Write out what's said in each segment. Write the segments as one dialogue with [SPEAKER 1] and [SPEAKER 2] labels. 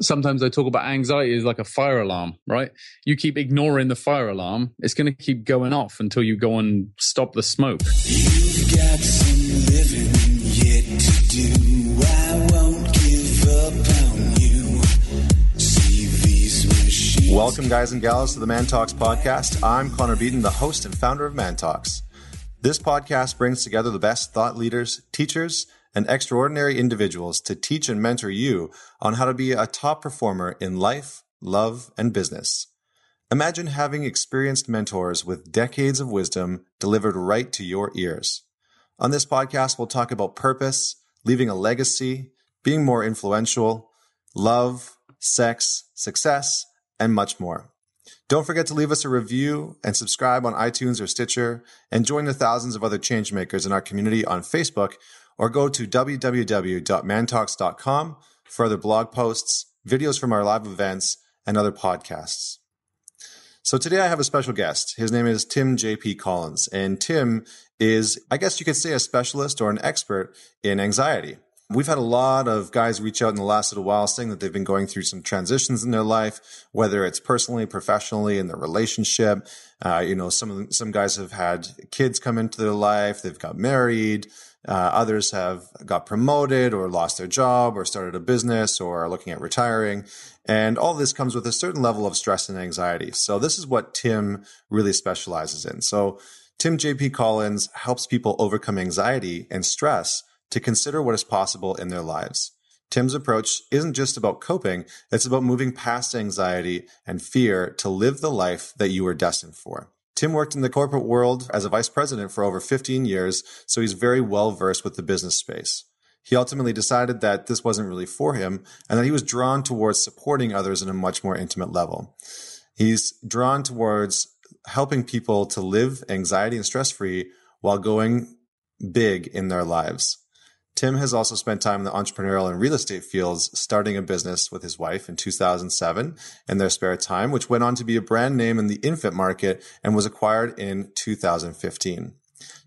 [SPEAKER 1] sometimes I talk about anxiety is like a fire alarm, right? You keep ignoring the fire alarm, it's going to keep going off until you go and stop the smoke. You've got some living yet to do. I won't give
[SPEAKER 2] up on you. Welcome, guys and gals, to the Man Talks podcast. I'm Connor Beaton, the host and founder of Man Talks. This podcast brings together the best thought leaders, teachers, and extraordinary individuals to teach and mentor you on how to be a top performer in life, love, and business. Imagine having experienced mentors with decades of wisdom delivered right to your ears. On this podcast, we'll talk about purpose, leaving a legacy, being more influential, love, sex, success, and much more. Don't forget to leave us a review and subscribe on iTunes or Stitcher and join the thousands of other changemakers in our community on Facebook or go to www.mantalks.com for other blog posts, videos from our live events, and other podcasts. So today I have a special guest. His name is Tim J.P. Collins, and Tim is, I guess you could say, a specialist or an expert in anxiety. We've had a lot of guys reach out in the last little while saying that they've been going through some transitions in their life, whether it's personally, professionally, in their relationship. Uh, you know, some some guys have had kids come into their life, they've got married, uh, others have got promoted or lost their job or started a business or are looking at retiring. And all this comes with a certain level of stress and anxiety. So this is what Tim really specializes in. So Tim JP Collins helps people overcome anxiety and stress to consider what is possible in their lives. Tim's approach isn't just about coping, it's about moving past anxiety and fear to live the life that you were destined for. Tim worked in the corporate world as a vice president for over 15 years, so he's very well versed with the business space. He ultimately decided that this wasn't really for him and that he was drawn towards supporting others in a much more intimate level. He's drawn towards helping people to live anxiety and stress free while going big in their lives. Tim has also spent time in the entrepreneurial and real estate fields, starting a business with his wife in 2007 in their spare time, which went on to be a brand name in the infant market and was acquired in 2015.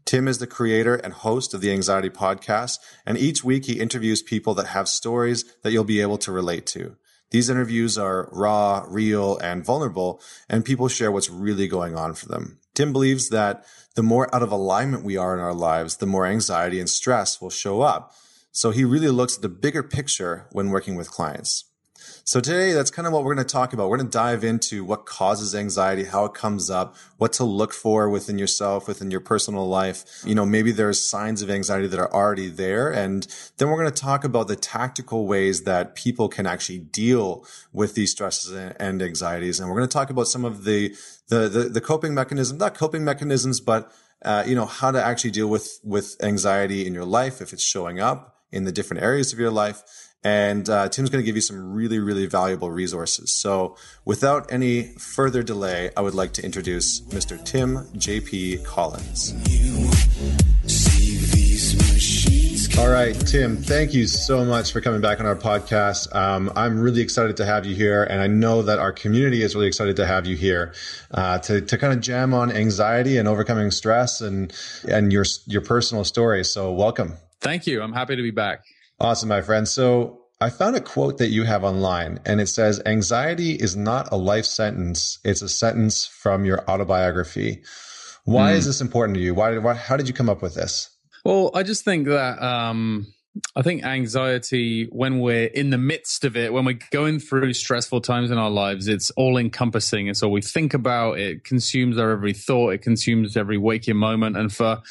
[SPEAKER 2] Tim is the creator and host of the Anxiety Podcast, and each week he interviews people that have stories that you'll be able to relate to. These interviews are raw, real, and vulnerable, and people share what's really going on for them. Tim believes that the more out of alignment we are in our lives, the more anxiety and stress will show up. So he really looks at the bigger picture when working with clients. So today, that's kind of what we're going to talk about. We're going to dive into what causes anxiety, how it comes up, what to look for within yourself, within your personal life. You know, maybe there's signs of anxiety that are already there. And then we're going to talk about the tactical ways that people can actually deal with these stresses and anxieties. And we're going to talk about some of the, the, the, the coping mechanisms, not coping mechanisms, but uh, you know how to actually deal with with anxiety in your life if it's showing up in the different areas of your life and uh, Tim's going to give you some really, really valuable resources. So, without any further delay, I would like to introduce Mr. Tim JP Collins. All right, Tim, thank you so much for coming back on our podcast. Um, I'm really excited to have you here, and I know that our community is really excited to have you here uh, to, to kind of jam on anxiety and overcoming stress and and your your personal story. So, welcome.
[SPEAKER 1] Thank you. I'm happy to be back.
[SPEAKER 2] Awesome, my friend. So I found a quote that you have online and it says, anxiety is not a life sentence. It's a sentence from your autobiography. Why mm. is this important to you? Why, why, how did you come up with this?
[SPEAKER 1] Well, I just think that, um, I think anxiety, when we're in the midst of it, when we're going through stressful times in our lives, it's all encompassing. It's all we think about. It consumes our every thought. It consumes every waking moment. And for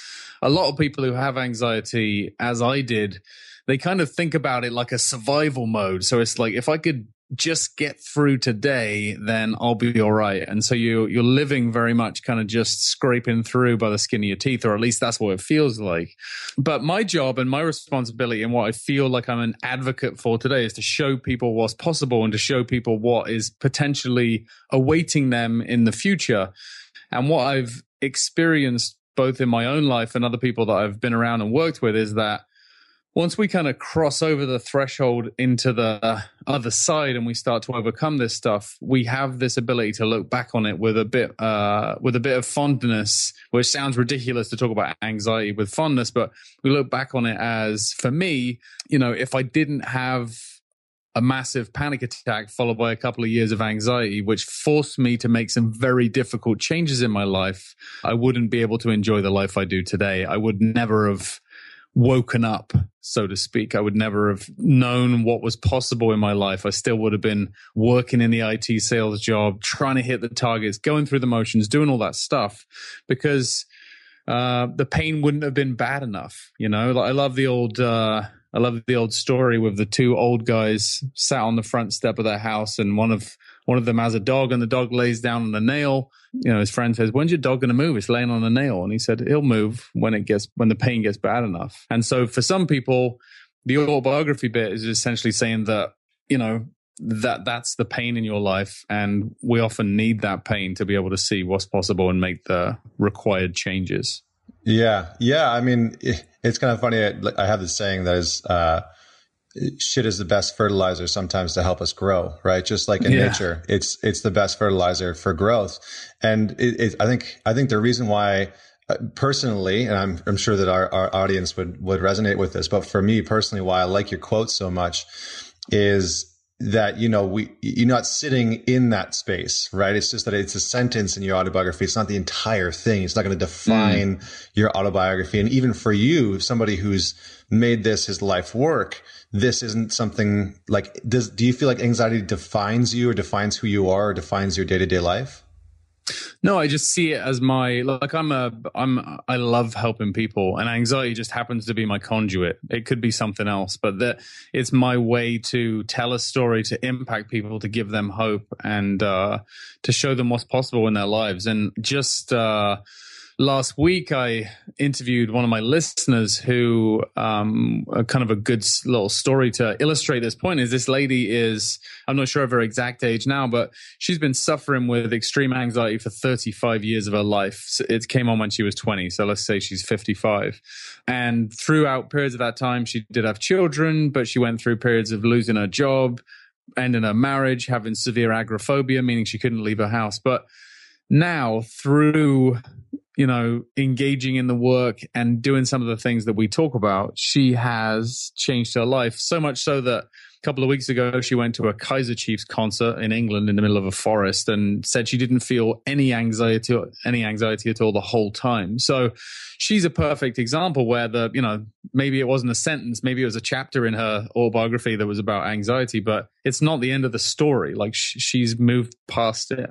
[SPEAKER 1] a lot of people who have anxiety, as I did, they kind of think about it like a survival mode. So it's like if I could just get through today, then I'll be all right. And so you you're living very much kind of just scraping through by the skin of your teeth, or at least that's what it feels like. But my job and my responsibility and what I feel like I'm an advocate for today is to show people what's possible and to show people what is potentially awaiting them in the future. And what I've experienced both in my own life and other people that I've been around and worked with is that once we kind of cross over the threshold into the other side and we start to overcome this stuff we have this ability to look back on it with a bit uh, with a bit of fondness which sounds ridiculous to talk about anxiety with fondness but we look back on it as for me you know if i didn't have a massive panic attack followed by a couple of years of anxiety, which forced me to make some very difficult changes in my life, I wouldn't be able to enjoy the life I do today. I would never have woken up, so to speak. I would never have known what was possible in my life. I still would have been working in the IT sales job, trying to hit the targets, going through the motions, doing all that stuff because uh, the pain wouldn't have been bad enough. You know, I love the old, uh, I love the old story with the two old guys sat on the front step of their house, and one of one of them has a dog, and the dog lays down on a nail. You know, his friend says, "When's your dog going to move? It's laying on a nail." And he said, "He'll move when it gets when the pain gets bad enough." And so, for some people, the autobiography bit is essentially saying that you know that that's the pain in your life and we often need that pain to be able to see what's possible and make the required changes
[SPEAKER 2] yeah yeah i mean it's kind of funny i, I have this saying that is uh, shit is the best fertilizer sometimes to help us grow right? Just like in yeah. nature it's it's the best fertilizer for growth. And it, it, i think i think the reason why uh, personally, and I'm, I'm sure that our, our audience would, would resonate with this, but for me personally, why I like your quote so much is that you know we you're not sitting in that space right? It's just that it's a sentence in your autobiography. It's not the entire thing. It's not going to define mm. your autobiography. And even for you somebody who's made this his life work this isn't something like does do you feel like anxiety defines you or defines who you are or defines your day-to-day life
[SPEAKER 1] no, I just see it as my like I'm a I'm I love helping people and anxiety just happens to be my conduit. It could be something else, but that it's my way to tell a story to impact people to give them hope and uh to show them what's possible in their lives and just uh last week I interviewed one of my listeners who um, kind of a good little story to illustrate this point is this lady is I'm not sure of her exact age now, but she's been suffering with extreme anxiety for 35 years of her life. It came on when she was 20, so let's say she's 55. And throughout periods of that time, she did have children, but she went through periods of losing her job, ending her marriage, having severe agoraphobia, meaning she couldn't leave her house. But now through you know, engaging in the work and doing some of the things that we talk about, she has changed her life so much so that a couple of weeks ago she went to a Kaiser Chiefs concert in England in the middle of a forest and said she didn't feel any anxiety any anxiety at all the whole time. So she's a perfect example where the, you know, maybe it wasn't a sentence, maybe it was a chapter in her autobiography that was about anxiety, but it's not the end of the story. Like she's moved past it.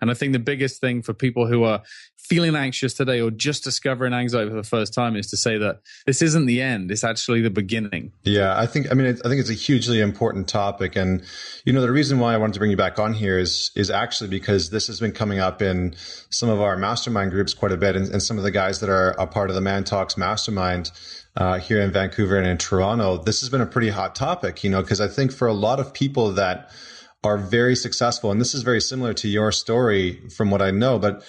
[SPEAKER 1] And I think the biggest thing for people who are feeling anxious today or just discovering anxiety for the first time is to say that this isn't the end. It's actually the beginning.
[SPEAKER 2] Yeah. I think, I mean, I think it's a hugely important topic. And, you know, the reason why I wanted to bring you back on here is, is actually because this has been coming up in some of our mastermind groups quite a bit. And, and some of the guys that are a part of the Man Talks mastermind, uh, here in Vancouver and in Toronto, this has been a pretty hot topic, you know, because I think for a lot of people that, are very successful. And this is very similar to your story from what I know, but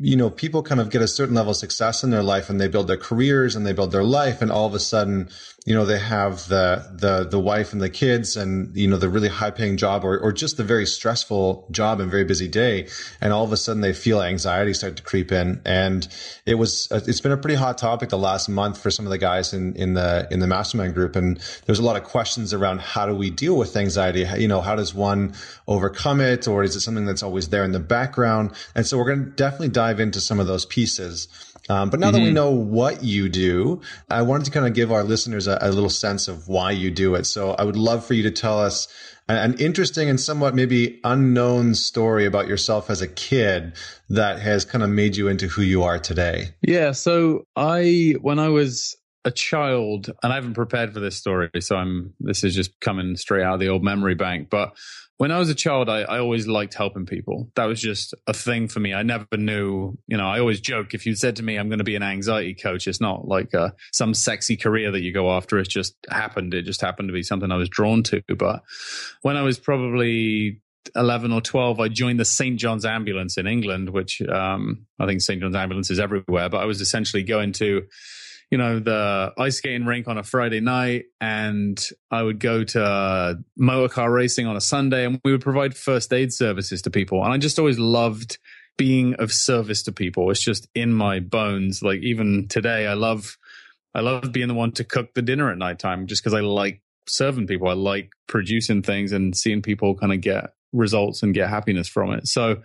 [SPEAKER 2] you know, people kind of get a certain level of success in their life and they build their careers and they build their life. And all of a sudden, you know, they have the, the, the wife and the kids and, you know, the really high paying job or, or just the very stressful job and very busy day. And all of a sudden they feel anxiety start to creep in. And it was, uh, it's been a pretty hot topic the last month for some of the guys in, in the, in the mastermind group. And there's a lot of questions around how do we deal with anxiety? You know, how does one overcome it? Or is it something that's always there in the background? And so we're going to definitely dive into some of those pieces. Um, but now mm-hmm. that we mm-hmm. know what you do, I wanted to kind of give our listeners a, a, little sense of why you do it. So I would love for you to tell us an, an interesting and somewhat maybe unknown story about yourself as a kid that has kind of made you into who you are today.
[SPEAKER 1] Yeah. So I, when I was a child, and I haven't prepared for this story, so I'm, this is just coming straight out of the old memory bank, but when I was a child, I, I, always liked helping people. That was just a thing for me. I never knew, you know, I always joke if you said to me, I'm going to be an anxiety coach, it's not like uh, some sexy career that you go after. It just happened. It just happened to be something I was drawn to. But when I was probably 11 or 12, I joined the St. John's Ambulance in England, which um, I think St. John's Ambulance is everywhere. But I was essentially going to you know, the ice skating rink on a Friday night, and I would go to motor car racing on a Sunday, and we would provide first aid services to people. And I just always loved being of service to people. It's just in my bones. Like even today, I love, I love being the one to cook the dinner at nighttime, just because I like serving people. I like producing things and seeing people kind of get results and get happiness from it. So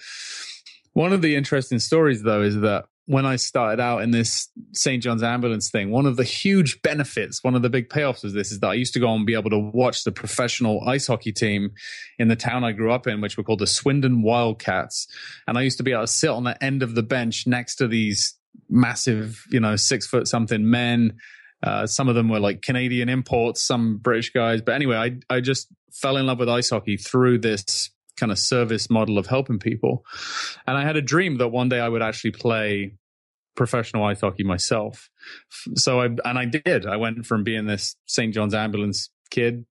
[SPEAKER 1] one of the interesting stories though is that when I started out in this St. John's ambulance thing, one of the huge benefits, one of the big payoffs of this is that I used to go and be able to watch the professional ice hockey team in the town I grew up in, which were called the Swindon Wildcats. And I used to be able to sit on the end of the bench next to these massive, you know, six foot something men. Uh, some of them were like Canadian imports, some British guys. But anyway, I, I just fell in love with ice hockey through this kind of service model of helping people. And I had a dream that one day I would actually play professional ice hockey myself. So I, and I did, I went from being this St. John's ambulance kid,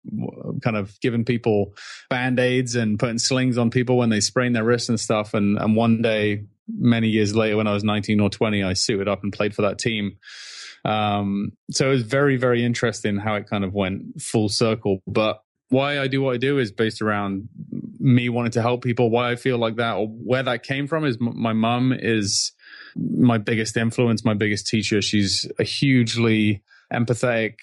[SPEAKER 1] kind of giving people band aids and putting slings on people when they sprain their wrists and stuff. And, and one day, many years later, when I was 19 or 20, I suited up and played for that team. Um, so it was very, very interesting how it kind of went full circle. But why I do what I do is based around me wanting to help people. Why I feel like that or where that came from is m- my mum is my biggest influence, my biggest teacher. She's a hugely empathetic,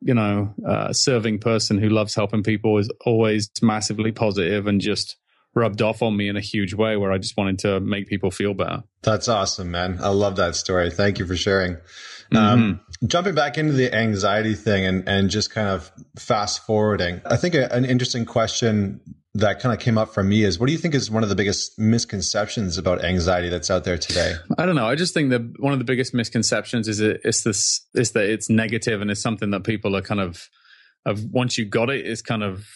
[SPEAKER 1] you know, uh, serving person who loves helping people, is always massively positive and just rubbed off on me in a huge way where I just wanted to make people feel better.
[SPEAKER 2] That's awesome, man. I love that story. Thank you for sharing. Mm-hmm. Um, jumping back into the anxiety thing and, and just kind of fast forwarding, I think a, an interesting question that kind of came up for me is what do you think is one of the biggest misconceptions about anxiety that's out there today?
[SPEAKER 1] I don't know. I just think that one of the biggest misconceptions is it, it's this is that it's negative and it's something that people are kind of of once you got it, it's kind of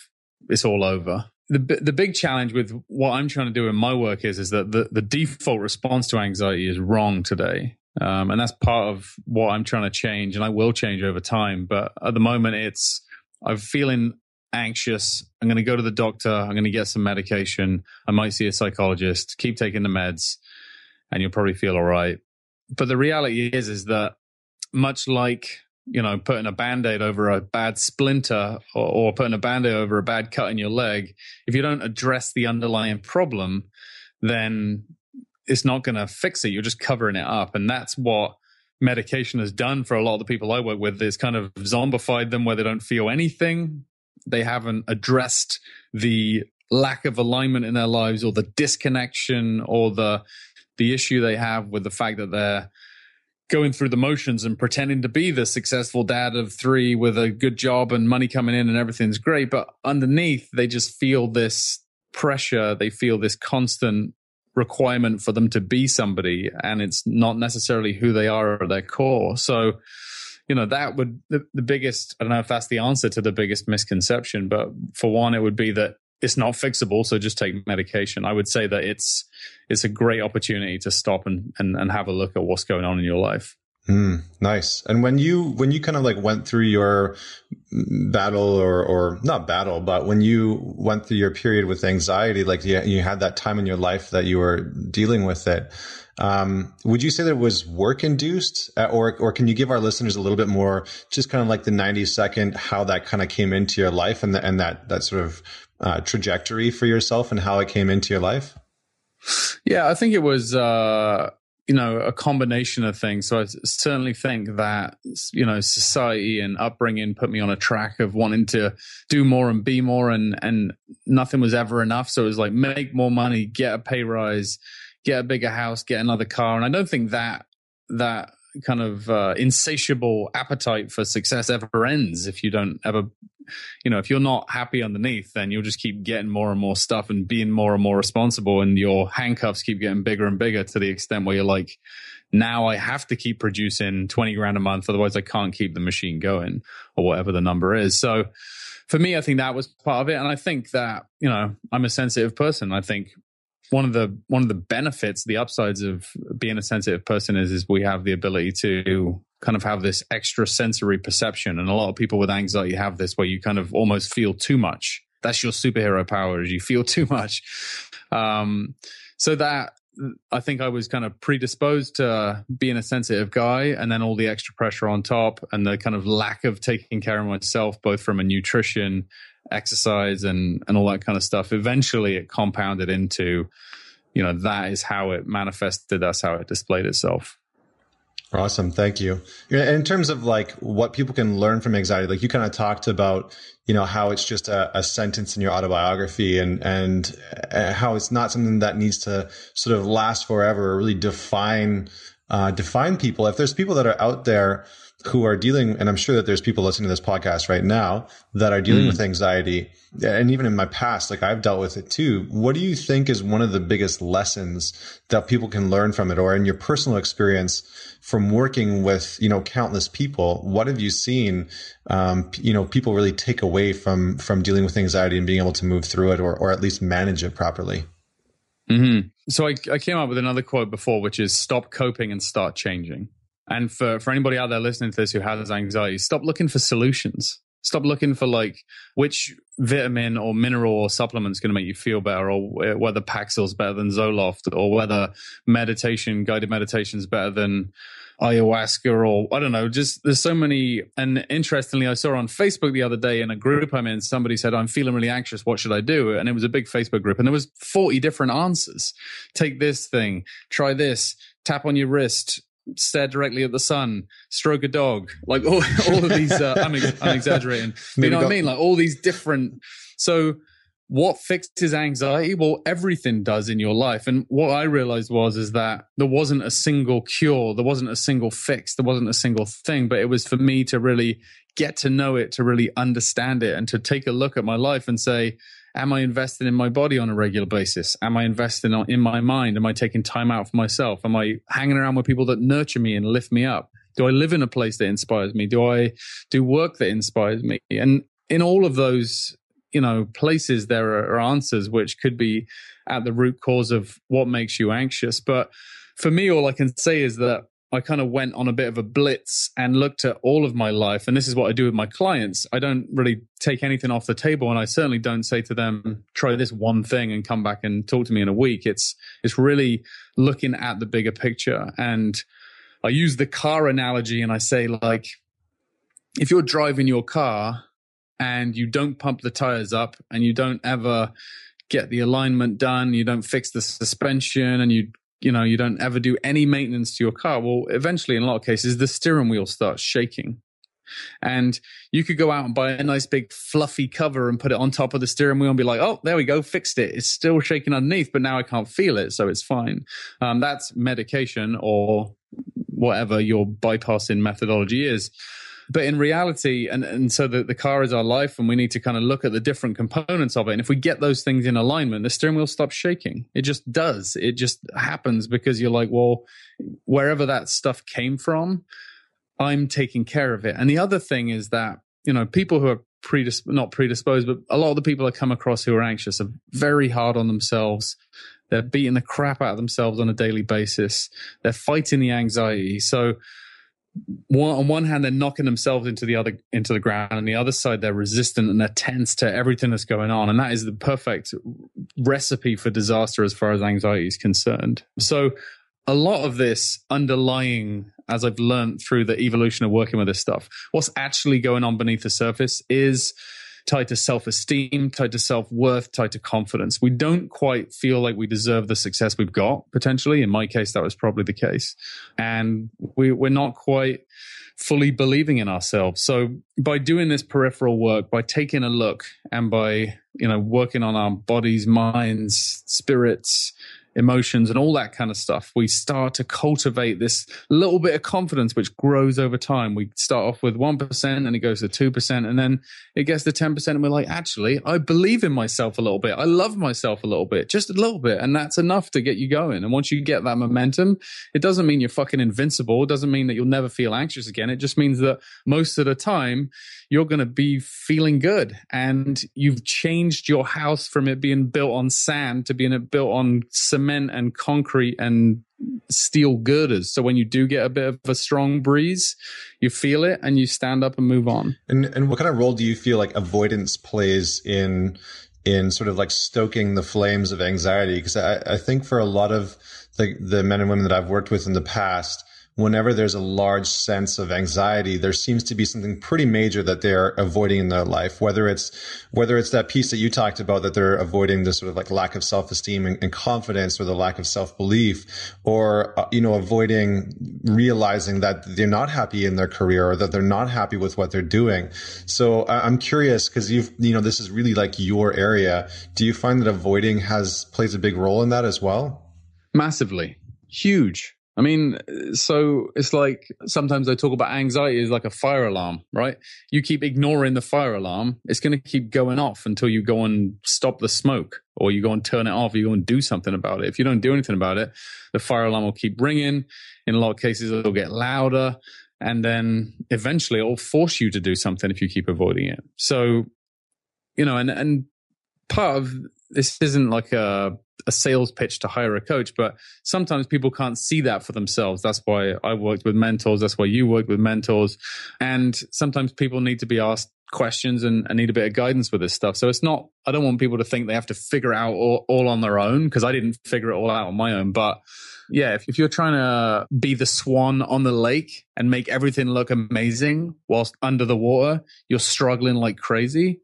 [SPEAKER 1] it's all over. The the big challenge with what I'm trying to do in my work is is that the the default response to anxiety is wrong today. Um, and that's part of what I'm trying to change, and I will change over time. But at the moment, it's I'm feeling anxious. I'm going to go to the doctor. I'm going to get some medication. I might see a psychologist. Keep taking the meds, and you'll probably feel all right. But the reality is, is that much like you know putting a band-aid over a bad splinter or, or putting a band-aid over a bad cut in your leg, if you don't address the underlying problem, then it's not going to fix it. You're just covering it up, and that's what medication has done for a lot of the people I work with. Is kind of zombified them where they don't feel anything. They haven't addressed the lack of alignment in their lives or the disconnection or the the issue they have with the fact that they're going through the motions and pretending to be the successful dad of three with a good job and money coming in and everything's great. But underneath they just feel this pressure. They feel this constant requirement for them to be somebody and it's not necessarily who they are at their core. So you know that would the, the biggest i don't know if that's the answer to the biggest misconception but for one it would be that it's not fixable so just take medication. I would say that it's it's a great opportunity to stop and and, and have a look at what's going on in your life
[SPEAKER 2] Mm, nice. And when you when you kind of like went through your battle or or not battle, but when you went through your period with anxiety, like you, you had that time in your life that you were dealing with it. Um, would you say that it was work induced, uh, or or can you give our listeners a little bit more, just kind of like the ninety second, how that kind of came into your life and the, and that that sort of uh, trajectory for yourself and how it came into your life?
[SPEAKER 1] Yeah, I think it was. Uh, you know a combination of things so i certainly think that you know society and upbringing put me on a track of wanting to do more and be more and and nothing was ever enough so it was like make more money get a pay rise get a bigger house, get another car. And I don't think that that kind of uh, insatiable appetite for success ever ends if you don't ever you know if you're not happy underneath then you'll just keep getting more and more stuff and being more and more responsible and your handcuffs keep getting bigger and bigger to the extent where you're like now i have to keep producing 20 grand a month otherwise i can't keep the machine going or whatever the number is. So for me i think that was part of it. And i think that you know i'm a sensitive person. I think one of the one of the benefits, the upsides of being a sensitive person is is we have the ability to kind of have this extra sensory perception, and a lot of people with anxiety have this, where you kind of almost feel too much. That's your superhero power, is you feel too much. Um, so that I think I was kind of predisposed to being a sensitive guy, and then all the extra pressure on top, and the kind of lack of taking care of myself, both from a nutrition exercise and and all that kind of stuff eventually it compounded into you know that is how it manifested that's how it displayed itself
[SPEAKER 2] Awesome. Thank you. In terms of like what people can learn from anxiety, like you kind of talked about, you know, how it's just a, a sentence in your autobiography and, and uh, how it's not something that needs to sort of last forever or really define, uh, define people. If there's people that are out there who are dealing, and I'm sure that there's people listening to this podcast right now that are dealing mm. with anxiety. And even in my past, like I've dealt with it too. What do you think is one of the biggest lessons that people can learn from it or in your personal experience from working with, you know, countless people? What have you seen, um, you know, people really take away from, from dealing with anxiety and being able to move through it or, or at least manage it properly?
[SPEAKER 1] Mm-hmm. So I, I came up with another quote before, which is stop coping and start changing. And for, for anybody out there listening to this who has anxiety, stop looking for solutions. Stop looking for like which vitamin or mineral or supplement is going to make you feel better, or whether Paxil's better than Zoloft, or whether meditation, guided meditation is better than ayahuasca, or I don't know. Just there's so many. And interestingly, I saw on Facebook the other day in a group I'm in, somebody said, "I'm feeling really anxious. What should I do?" And it was a big Facebook group, and there was 40 different answers. Take this thing, try this, tap on your wrist, stare directly at the sun, stroke a dog, like all, all of these. Uh, I'm, I'm, exaggerating. you know what I mean? Like all these different. So, what fixes anxiety? Well, everything does in your life. And what I realized was is that there wasn't a single cure, there wasn't a single fix, there wasn't a single thing. But it was for me to really get to know it, to really understand it, and to take a look at my life and say, Am I investing in my body on a regular basis? Am I investing in my mind? Am I taking time out for myself? Am I hanging around with people that nurture me and lift me up? Do I live in a place that inspires me? Do I do work that inspires me? And in all of those, you know, places, there are answers which could be at the root cause of what makes you anxious. But for me, all I can say is that I kind of went on a bit of a blitz and looked at all of my life. And this is what I do with my clients. I don't really take anything off the table. And I certainly don't say to them, try this one thing and come back and talk to me in a week. It's, it's really looking at the bigger picture. And I use the car analogy and I say, like, if you're driving your car and you don't pump the tires up and you don't ever get the alignment done, you don't fix the suspension and you you know you don't ever do any maintenance to your car well eventually in a lot of cases the steering wheel starts shaking. And you could go out and buy a nice big fluffy cover and put it on top of the steering wheel and be like oh there we go fixed it. It's still shaking underneath but now i can't feel it so it's fine. Um, that's medication or whatever your bypassing methodology is but in reality, and, and so the, the car is our life, and we need to kind of look at the different components of it. And if we get those things in alignment, the steering wheel stops shaking. It just does. It just happens because you're like, well, wherever that stuff came from, I'm taking care of it. And the other thing is that, you know, people who are predisposed, not predisposed, but a lot of the people I come across who are anxious are very hard on themselves. They're beating the crap out of themselves on a daily basis. They're fighting the anxiety. So one, on one hand they're knocking themselves into the other into the ground. And the other side they're resistant and they're tense to everything that's going on. And that is the perfect recipe for disaster as far as anxiety is concerned. So a lot of this underlying as i've learned through the evolution of working with this stuff what's actually going on beneath the surface is tied to self esteem, tied to self worth, tied to confidence. We don't quite feel like we deserve the success we've got, potentially. In my case, that was probably the case. And we, we're not quite fully believing in ourselves. So by doing this peripheral work, by taking a look and by, you know, working on our bodies, minds, spirits, emotions and all that kind of stuff, we start to cultivate this little bit of confidence, which grows over time. We start off with 1% and it goes to 2%, and then it gets to 10%. And we're like, actually, I believe in myself a little bit. I love myself a little bit, just a little bit. And that's enough to get you going. And once you get that momentum, it doesn't mean you're fucking invincible. It doesn't mean that you'll never feel anxious again. It just means that most of the time, you're going to be feeling good and you've changed your house from it being built on sand to being built on cement and concrete and steel girders. So when you do get a bit of a strong breeze, you feel it and you stand up and move on.
[SPEAKER 2] And and what kind of role do you feel like avoidance plays in in sort of like stoking the flames of anxiety? Because I, I think for a lot of the the men and women that I've worked with in the past, whenever there's a large sense of anxiety, there seems to be something pretty major that they're avoiding in their life. Whether it's whether it's that piece that you talked about that they're avoiding the sort of like lack of self esteem and, and, confidence, or the lack of self belief, or uh, you know avoiding realizing that they're not happy in their career or that they're not happy with what they're doing. So I'm curious because you've you know this is really like your area. Do you find that avoiding has plays a big role in that as well?
[SPEAKER 1] Massively, huge. I mean, so it's like sometimes I talk about anxiety is like a fire alarm, right? You keep ignoring the fire alarm, it's going to keep going off until you go and stop the smoke or you go and turn it off, you go and do something about it. If you don't do anything about it, the fire alarm will keep ringing. In a lot of cases, it'll get louder. And then eventually it'll force you to do something if you keep avoiding it. So, you know, and, and part of this isn't like a a sales pitch to hire a coach, but sometimes people can't see that for themselves. That's why I worked with mentors. That's why you work with mentors. And sometimes people need to be asked questions and, and, need a bit of guidance with this stuff. So it's not, I don't want people to think they have to figure out all, all on their own because I didn't figure it all out on my own. But yeah, if, if you're trying to be the swan on the lake and make everything look amazing whilst under the water, you're struggling like crazy.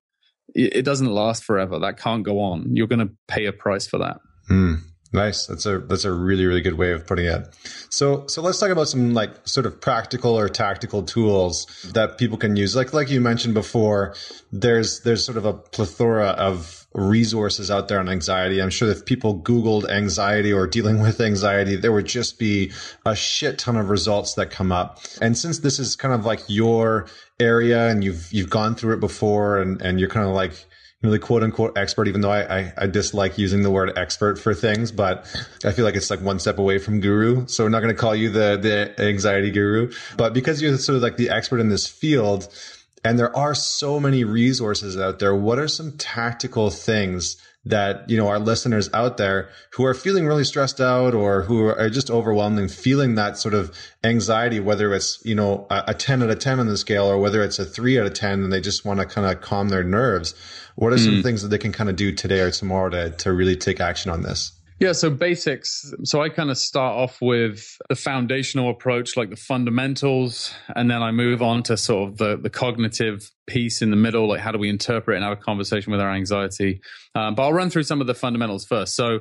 [SPEAKER 1] It, doesn't last forever. That can't go on. You're going to pay a price for that.
[SPEAKER 2] Mm, nice. That's a that's a really really good way of putting it. So so let's talk about some like sort of practical or tactical tools that people can use. Like like you mentioned before, there's there's sort of a plethora of resources out there on anxiety. I'm sure if people Googled anxiety or dealing with anxiety, there would just be a shit ton of results that come up. And since this is kind of like your area and you've you've gone through it before and, and you're kind of like you know, the quote unquote expert, even though I, I, I, dislike using the word expert for things, but I feel like it's like one step away from guru. So we're not going to call you the, the anxiety guru, but because you're sort of like the expert in this field and there are so many resources out there, what are some tactical things that, you know, our listeners out there who are feeling really stressed out or who are just overwhelmed and feeling that sort of anxiety, whether it's, you know, a, a 10 out of 10 on the scale or whether it's a three out of 10 and they just want to kind of calm their nerves. What are some mm. things that they can kind of do today or tomorrow to, to really take action on this?
[SPEAKER 1] Yeah, so basics. So I kind of start off with the foundational approach, like the fundamentals, and then I move on to sort of the, the cognitive piece in the middle, like how do we interpret and have a conversation with our anxiety. Um, but I'll run through some of the fundamentals first. So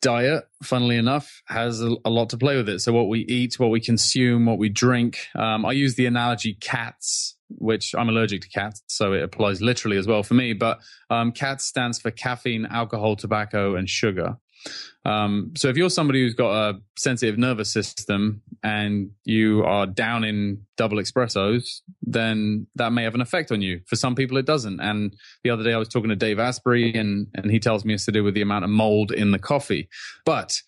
[SPEAKER 1] diet, funnily enough, has a, a, lot to play with it. So what we eat, what we consume, what we drink. Um, I use the analogy cats which I'm allergic to cats, so it applies literally as well for me. But um, CATS stands for caffeine, alcohol, tobacco, and sugar. Um, so if you're somebody who's got a sensitive nervous system and you are down in double espressos, then that may have an effect on you. For some people, it doesn't. And the other day, I was talking to Dave Asprey, and and he tells me it's to do with the amount of mold in the coffee. But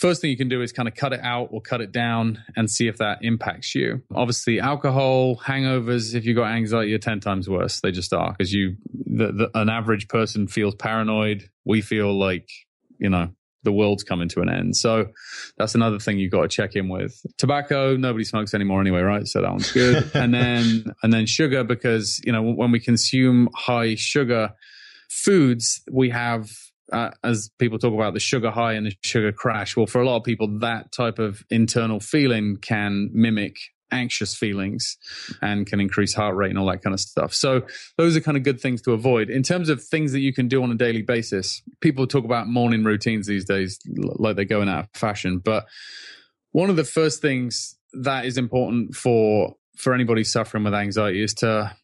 [SPEAKER 1] first thing you can do is kind of cut it out or cut it down and see if that impacts you. Obviously, alcohol, hangovers, if you've got anxiety, are 10 times worse. They just are because you, the, the, an average person feels paranoid. We feel like, you know, the world's coming to an end. So that's another thing you've got to check in with. Tobacco, nobody smokes anymore anyway, right? So that one's good. and then, and then sugar, because, you know, when we consume high sugar foods, we have uh, as people talk about the sugar high and the sugar crash. Well, for a lot of people, that type of internal feeling can mimic anxious feelings and can increase heart rate and all that kind of stuff. So those are kind of good things to avoid. In terms of things that you can do on a daily basis, people talk about morning routines these days like they're going out of fashion. But one of the first things that is important for for anybody suffering with anxiety is to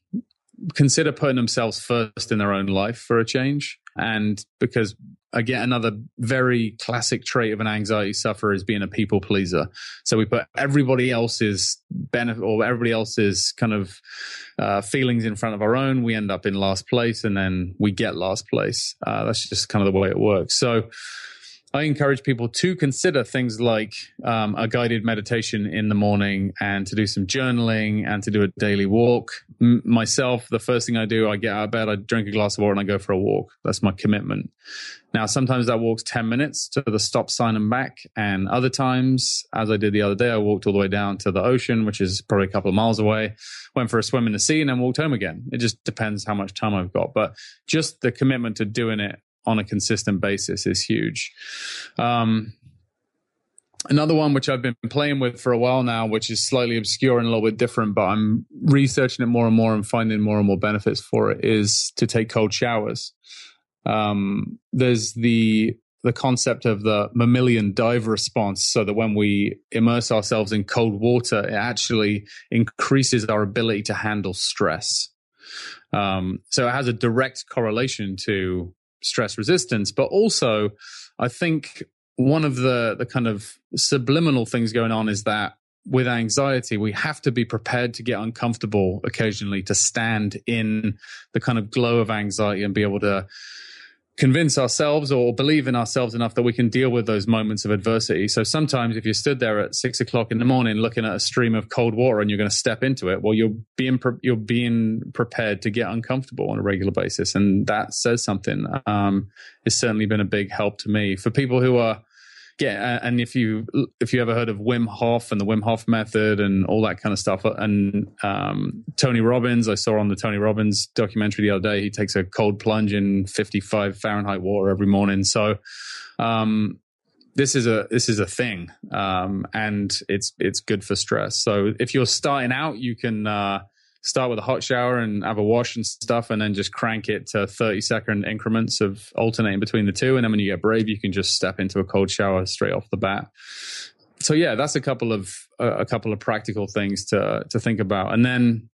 [SPEAKER 1] consider putting themselves first in their own life for a change. And because again, another very classic trait of an anxiety sufferer is being a people pleaser. So we put everybody else's benefit or everybody else's kind of uh, feelings in front of our own. We end up in last place and then we get last place. Uh, that's just kind of the way it works. So I encourage people to consider things like um, a guided meditation in the morning and to do some journaling and to do a daily walk. M- myself, the first thing I do, I get out of bed, I drink a glass of water and I go for a walk. That's my commitment. Now, sometimes that walk's 10 minutes to the stop sign and back. And other times, as I did the other day, I walked all the way down to the ocean, which is probably a couple of miles away, went for a swim in the sea and then walked home again. It just depends how much time I've got. But just the commitment to doing it on a consistent basis is huge. Um, another one which I've been playing with for a while now, which is slightly obscure and a little bit different, but I'm researching it more and more and finding more and more benefits for it, is to take cold showers. Um, there's the the concept of the mammalian dive response so that when we immerse ourselves in cold water, it actually increases our ability to handle stress. Um, so it has a direct correlation to stress resistance, but also I think one of the the kind of subliminal things going on is that with anxiety, we have to be prepared to get uncomfortable occasionally to stand in the kind of glow of anxiety and be able to convince ourselves or believe in ourselves enough that we can deal with those moments of adversity. So sometimes if you stood there at six o'clock in the morning looking at a stream of cold water and you're going to step into it, well, you're being pre- you're being prepared to get uncomfortable on a regular basis, and that says something. Um, it's certainly been a big help to me for people who are yeah, and if you if you ever heard of Wim Hof and the Wim Hof method and all that kind of stuff, and um, Tony Robbins, I saw on the Tony Robbins documentary the other day, he takes a cold plunge in 55 Fahrenheit water every morning. So, um, this is a this is a thing, um, and it's it's good for stress. So if you're starting out, you can. Uh, start with a hot shower and have a wash and stuff, and then just crank it to 30 second increments of alternating between the two. And then when you get brave, you can just step into a cold shower straight off the bat. So yeah, that's a couple of uh, a couple of practical things to to think about. And then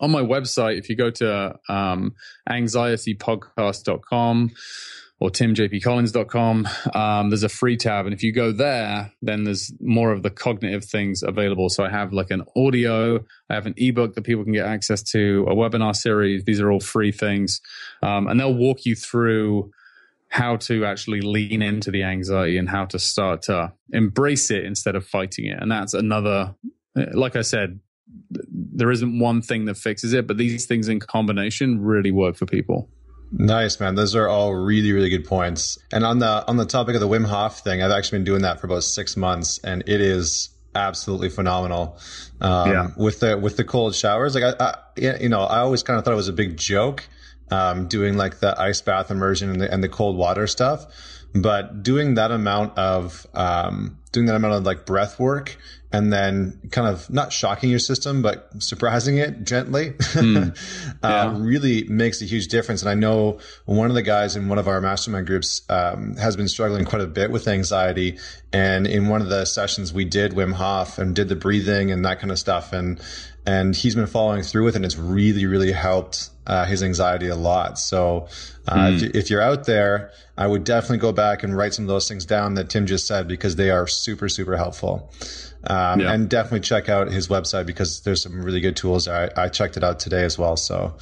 [SPEAKER 1] on my website, if you go to um, anxietypodcast.com, or timjpcollins.com. Um, there's a free tab. And if you go there, then there's more of the cognitive things available. So I have like an audio, I have an ebook that people can get access to, a webinar series. These are all free things. Um, and they'll walk you through how to actually lean into the anxiety and how to start to embrace it instead of fighting it. And that's another, like I said, there isn't one thing that fixes it, but these things in combination really work for people.
[SPEAKER 2] Nice, man. Those are all really, really good points. And on the on the topic of the Wim Hof thing, I've actually been doing that for about six months, and it is absolutely phenomenal. Um, yeah. With the with the cold showers, like I, I you know, I always kind of thought it was a big joke, um, doing like the ice bath immersion and the, and the cold water stuff, but doing that amount of um, doing that amount of like breath work and then kind of not shocking your system, but surprising it gently mm. uh, really makes a huge difference. And I know one of the guys in one of our mastermind groups um, has been struggling quite a bit with anxiety. And in one of the sessions, we did Wim Hof and did the breathing and that kind of stuff. And and he's been following through with it. and it's really, really helped uh, his anxiety a lot. So uh, mm. if, if, you're out there, I would definitely go back and write some of those things down that Tim just said because they are super, super helpful. Um, yeah. And definitely check out his website because there's some really good tools. I, I checked it out today as well. So,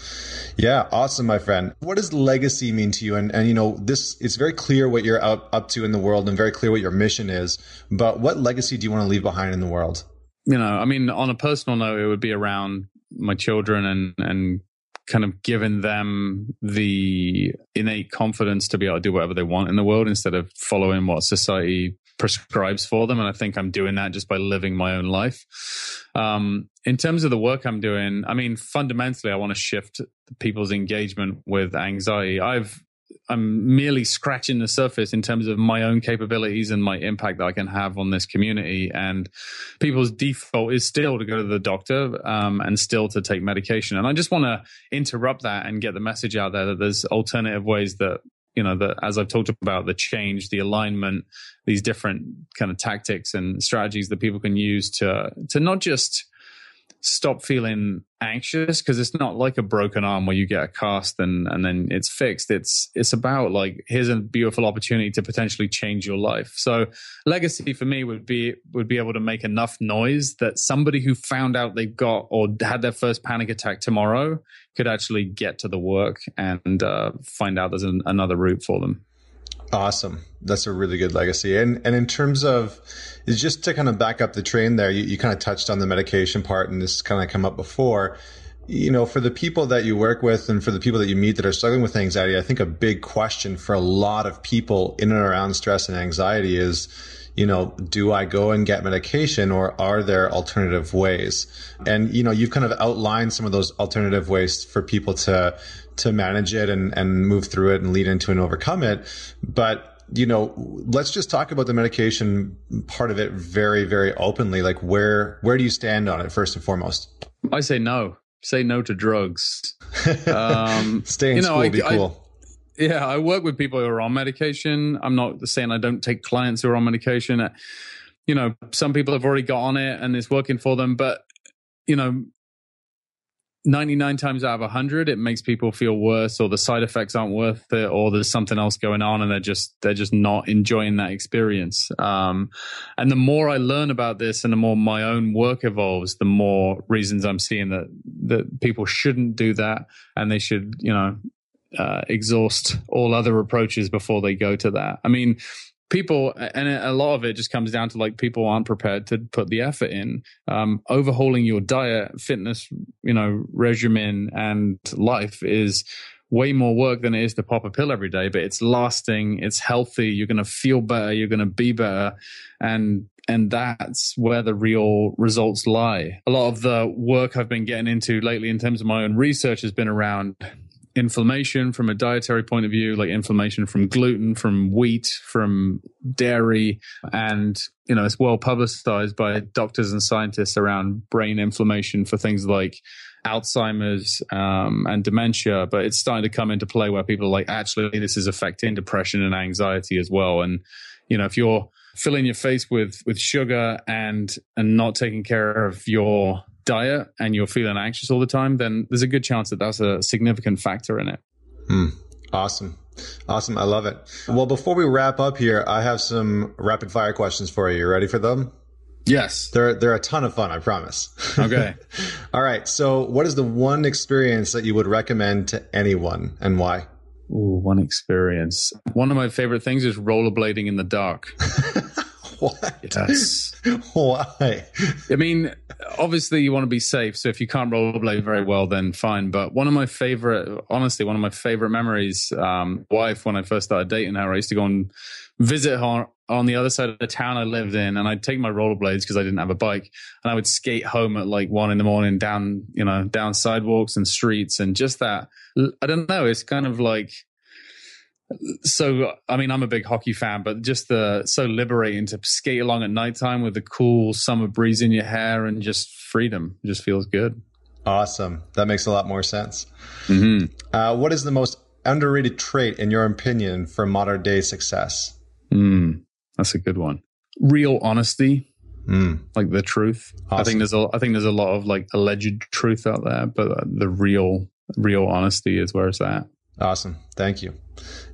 [SPEAKER 2] yeah, awesome, my friend. What does legacy mean to you? And and you know, this it's very clear what you're up up to in the world and very clear what your mission is. But what legacy do you want to leave behind in the world?
[SPEAKER 1] You know, I mean, on a personal note, it would be around my children and and kind of giving them the innate confidence to be able to do whatever they want in the world instead of following what society prescribes for them. And I think I'm doing that just by living my own life. Um, in terms of the work I'm doing, I mean, fundamentally, I want to shift people's engagement with anxiety. I've I'm merely scratching the surface in terms of my own capabilities and my impact that I can have on this community. And people's default is still to go to the doctor um, and still to take medication. And I just want to interrupt that and get the message out there that there's alternative ways that you know that as I've talked about the change, the alignment, these different kind of tactics and strategies that people can use to to not just stop feeling anxious because it's not like a broken arm where you get a cast and and then it's fixed. It's it's about like here's a beautiful opportunity to potentially change your life. So legacy for me would be would be able to make enough noise that somebody who found out they've got or had their first panic attack tomorrow could actually get to the work and uh, find out there's an, another route for them
[SPEAKER 2] Awesome. That's a really good legacy. And and in terms of just to kind of back up the train there, you, you kind of touched on the medication part and this kind of come up before. You know, for the people that you work with and for the people that you meet that are struggling with anxiety, I think a big question for a lot of people in and around stress and anxiety is, you know, do I go and get medication or are there alternative ways? And, you know, you've kind of outlined some of those alternative ways for people to to manage it and, and move through it and lead into and overcome it. But you know, let's just talk about the medication part of it very, very openly. Like where, where do you stand on it first and foremost?
[SPEAKER 1] I say no. Say no to drugs.
[SPEAKER 2] Um, Stay in you know, school, I, be cool.
[SPEAKER 1] I, yeah, I work with people who are on medication. I'm not saying I don't take clients who are on medication. You know, some people have already got on it and it's working for them, but you know, 99 times out of 100 it makes people feel worse or the side effects aren't worth it or there's something else going on and they're just they're just not enjoying that experience. Um, and the more i learn about this and the more my own work evolves the more reasons i'm seeing that that people shouldn't do that and they should you know uh, exhaust all other approaches before they go to that. I mean people and a lot of it just comes down to like people aren't prepared to put the effort in. Um, overhauling your diet fitness you know regimen and life is way more work than it is to pop a pill every day but it's lasting it's healthy you're going to feel better you're going to be better and and that's where the real results lie. A lot of the work i've been getting into lately in terms of my own research has been around inflammation from a dietary point of view, like inflammation from gluten, from wheat, from dairy. And, you know, it's well publicized by doctors and scientists around brain inflammation for things like Alzheimer's um, and dementia. But it's starting to come into play where people are like, actually, this is affecting depression and anxiety as well. And, you know, if you're filling your face with, with sugar and, and not taking care of your diet and you're feeling anxious all the time, then there's a good chance that that's a significant factor in it.
[SPEAKER 2] Hmm. Awesome. Awesome. I love it. Well, before we wrap up here, I have some rapid fire questions for you. You ready for them?
[SPEAKER 1] Yes.
[SPEAKER 2] They're they're a ton of fun, I promise.
[SPEAKER 1] Okay.
[SPEAKER 2] All right. So, what is the one experience that you would recommend to anyone and why?
[SPEAKER 1] Ooh, one experience. One of my favorite things is rollerblading in the dark.
[SPEAKER 2] What?
[SPEAKER 1] Yes.
[SPEAKER 2] Why?
[SPEAKER 1] I mean, obviously you want to be safe. So if you can't rollerblade very well, then fine. But one of my favorite, honestly, one of my favorite memories, um, wife, when I first started dating her, I used to go and visit her on the other side of the town I lived in, and I'd take my rollerblades because I didn't have a bike, and I would skate home at like one in the morning down, you know, down sidewalks and streets, and just that. I don't know. It's kind of like so I mean I'm a big hockey fan, but just the so liberating to skate along at nighttime with the cool summer breeze in your hair and just freedom just feels good.
[SPEAKER 2] Awesome, that makes a lot more sense.
[SPEAKER 1] Mm-hmm.
[SPEAKER 2] Uh, what is the most underrated trait in your opinion for modern day success?
[SPEAKER 1] Mm, that's a good one. Real honesty,
[SPEAKER 2] mm.
[SPEAKER 1] like the truth. Awesome. I think there's a I think there's a lot of like alleged truth out there, but the real real honesty is where it's at.
[SPEAKER 2] Awesome. Thank you.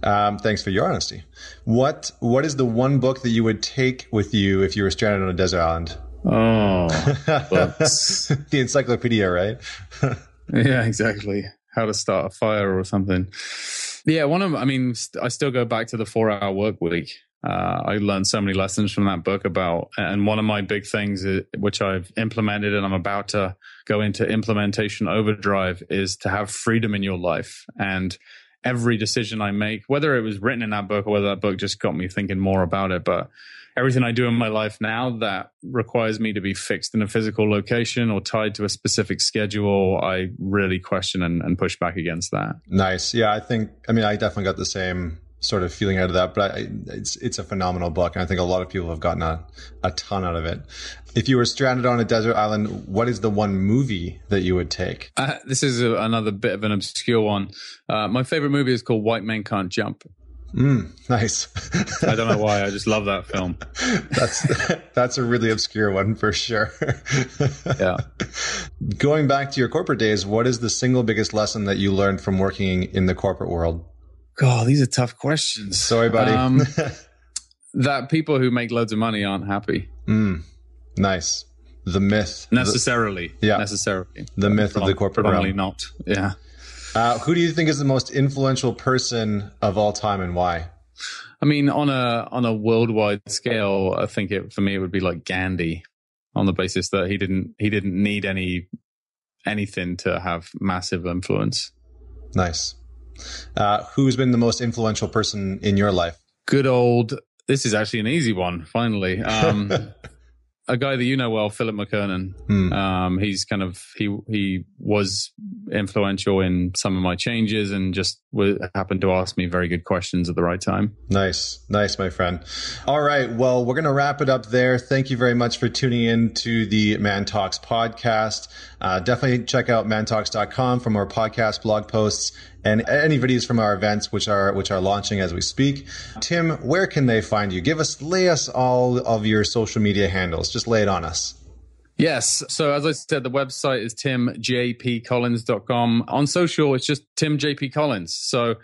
[SPEAKER 2] Um, thanks for your honesty. What What is the one book that you would take with you if you were stranded on a desert island?
[SPEAKER 1] Oh,
[SPEAKER 2] the encyclopedia, right?
[SPEAKER 1] yeah, exactly. How to start a fire or something. Yeah, one of. I mean, I still go back to the four hour work week. Uh, I learned so many lessons from that book about, and one of my big things, is, which I've implemented and I'm about to go into implementation overdrive, is to have freedom in your life. And every decision I make, whether it was written in that book or whether that book just got me thinking more about it, but everything I do in my life now that requires me to be fixed in a physical location or tied to a specific schedule, I really question and, and push back against that.
[SPEAKER 2] Nice. Yeah, I think, I mean, I definitely got the same sort of feeling out of that. But I, it's it's a phenomenal book, and I think a lot of people have gotten a, a ton out of it. If you were stranded on a desert island, what is the one movie that you would take?
[SPEAKER 1] Uh, this is a, another bit of an obscure one. Uh, my favorite movie is called White Men Can't Jump.
[SPEAKER 2] Mm, nice.
[SPEAKER 1] I don't know why. I just love that film.
[SPEAKER 2] That's that's a really obscure one for sure.
[SPEAKER 1] yeah.
[SPEAKER 2] Going back to your corporate days, what is the single biggest lesson that you learned from working in the corporate world?
[SPEAKER 1] God, these are tough questions.
[SPEAKER 2] Sorry, buddy. Um,
[SPEAKER 1] that people who make loads of money aren't happy.
[SPEAKER 2] Mm, nice. The myth.
[SPEAKER 1] Necessarily.
[SPEAKER 2] The, yeah.
[SPEAKER 1] Necessarily.
[SPEAKER 2] The myth of the corporate realm.
[SPEAKER 1] not. Yeah.
[SPEAKER 2] Uh, who do you think is the most influential person of all time and why?
[SPEAKER 1] I mean, on a on a worldwide scale, I think it for me it would be like Gandhi, on the basis that he didn't he didn't need any anything to have massive influence.
[SPEAKER 2] Nice. Uh, who's been the most influential person in your life?
[SPEAKER 1] Good old. This is actually an easy one. Finally, um, a guy that you know well, Philip McKernan. Hmm. Um, he's kind of he he was influential in some of my changes and just w- happened to ask me very good questions at the right time.
[SPEAKER 2] Nice, nice, my friend. All right, well, we're gonna wrap it up there. Thank you very much for tuning in to the Man Talks podcast. Uh, definitely check out mantalks.com for more podcast blog posts and any videos from our events, which are which are launching as we speak. Tim, where can they find you? Give us, lay us all of your social media handles. Just lay it on us.
[SPEAKER 1] Yes. So as I said, the website is timjpcollins.com. On social, it's just Tim JP Collins. So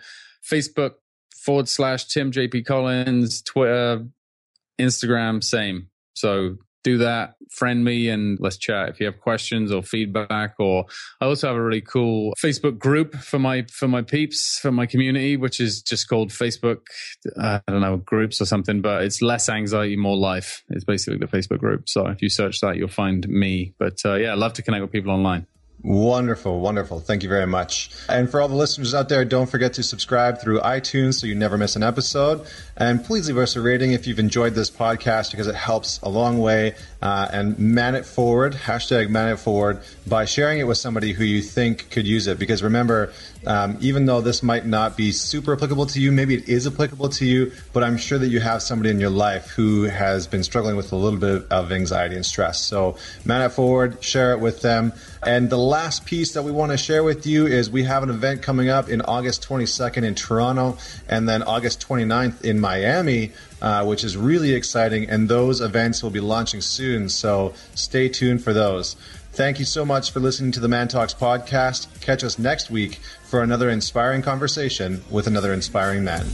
[SPEAKER 1] Facebook forward slash Tim JP Collins, Twitter, Instagram, same. So do that friend me and let's chat. If you have questions or feedback or i also have a really cool facebook group for my for my peeps for my community which is just called facebook i don't know groups or something but it's less anxiety more life it's basically the facebook group. So if you search that you'll find me. But uh, yeah i love to connect with people online
[SPEAKER 2] Wonderful, wonderful. Thank you very much. And for all the listeners out there, don't forget to subscribe through iTunes so you never miss an episode. And please leave us a rating if you've enjoyed this podcast because it helps a long way. Uh, and man it forward, hashtag man it forward, by sharing it with somebody who you think could use it. Because remember, um, even though this might not be super applicable to you, maybe it is applicable to you, but I'm sure that you have somebody in your life who has been struggling with a little bit of anxiety and stress. So man it forward, share it with them. And the last piece that we want to share with you is we have an event coming up in August 22nd in Toronto and then August 29th in Miami, uh, which is really exciting. And those events will be launching soon. So stay tuned for those. Thank you so much for listening to the Man Talks podcast. Catch us next week for another inspiring conversation with another inspiring man.